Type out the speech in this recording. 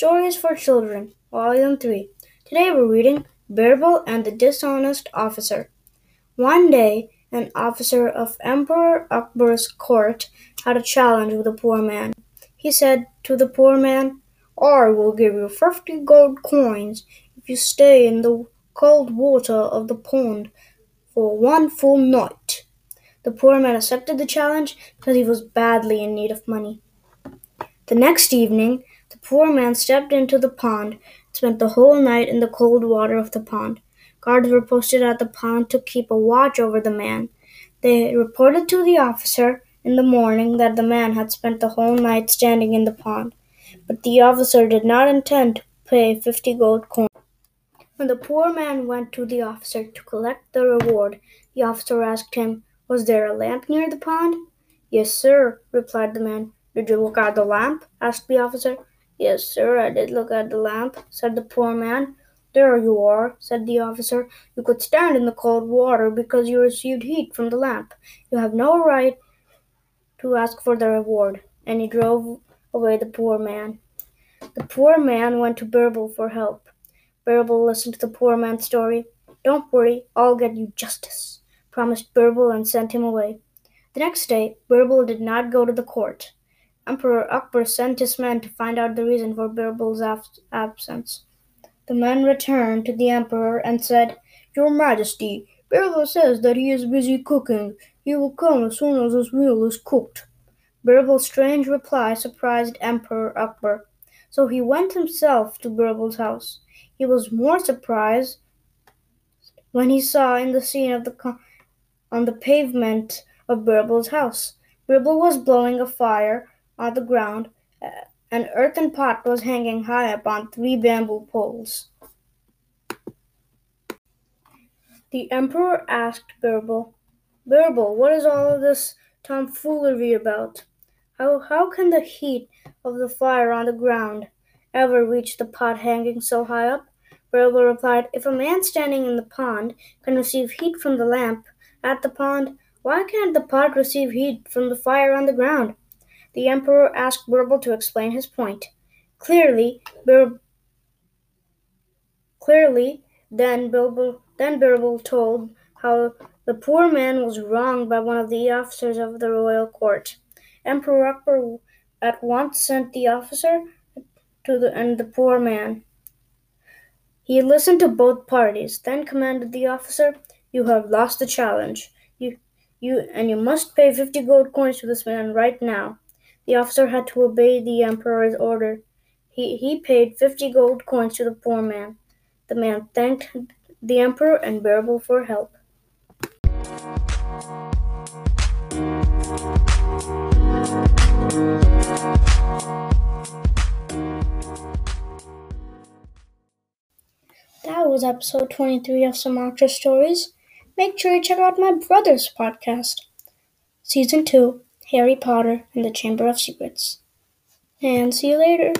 for Children, Volume 3. Today we're reading Birbal and the Dishonest Officer. One day, an officer of Emperor Akbar's court had a challenge with a poor man. He said to the poor man, I will give you fifty gold coins if you stay in the cold water of the pond for one full night. The poor man accepted the challenge because he was badly in need of money. The next evening, the poor man stepped into the pond and spent the whole night in the cold water of the pond. Guards were posted at the pond to keep a watch over the man. They reported to the officer in the morning that the man had spent the whole night standing in the pond, but the officer did not intend to pay fifty gold coins. When the poor man went to the officer to collect the reward, the officer asked him, Was there a lamp near the pond? Yes, sir, replied the man. Did you look at the lamp? asked the officer. Yes, sir, I did look at the lamp, said the poor man. There you are, said the officer. You could stand in the cold water because you received heat from the lamp. You have no right to ask for the reward. And he drove away the poor man. The poor man went to Birbal for help. Birbal listened to the poor man's story. Don't worry, I'll get you justice, promised Birbal and sent him away. The next day, Birbal did not go to the court. Emperor Akbar sent his men to find out the reason for Birbal's absence. The men returned to the emperor and said, Your Majesty, Birbal says that he is busy cooking. He will come as soon as his meal is cooked. Birbal's strange reply surprised Emperor Akbar, so he went himself to Birbal's house. He was more surprised when he saw in the scene of the on the pavement of Birbal's house. Birbal was blowing a fire on the ground. Uh, an earthen pot was hanging high up on three bamboo poles. The emperor asked Birbal, Birbal, what is all of this tomfoolery about? How, how can the heat of the fire on the ground ever reach the pot hanging so high up? Birbal replied, If a man standing in the pond can receive heat from the lamp at the pond, why can't the pot receive heat from the fire on the ground? The emperor asked Birbal to explain his point. Clearly, Bir- clearly, then Birbal, then Birbal told how the poor man was wronged by one of the officers of the royal court. Emperor Akbar at once sent the officer to the and the poor man. He listened to both parties, then commanded the officer, "You have lost the challenge. You, you, and you must pay fifty gold coins to this man right now." The officer had to obey the emperor's order. He, he paid fifty gold coins to the poor man. The man thanked the emperor and Birbal for help. That was episode 23 of Samatra Stories. Make sure you check out my brother's podcast, Season 2 Harry Potter and the Chamber of Secrets. And see you later.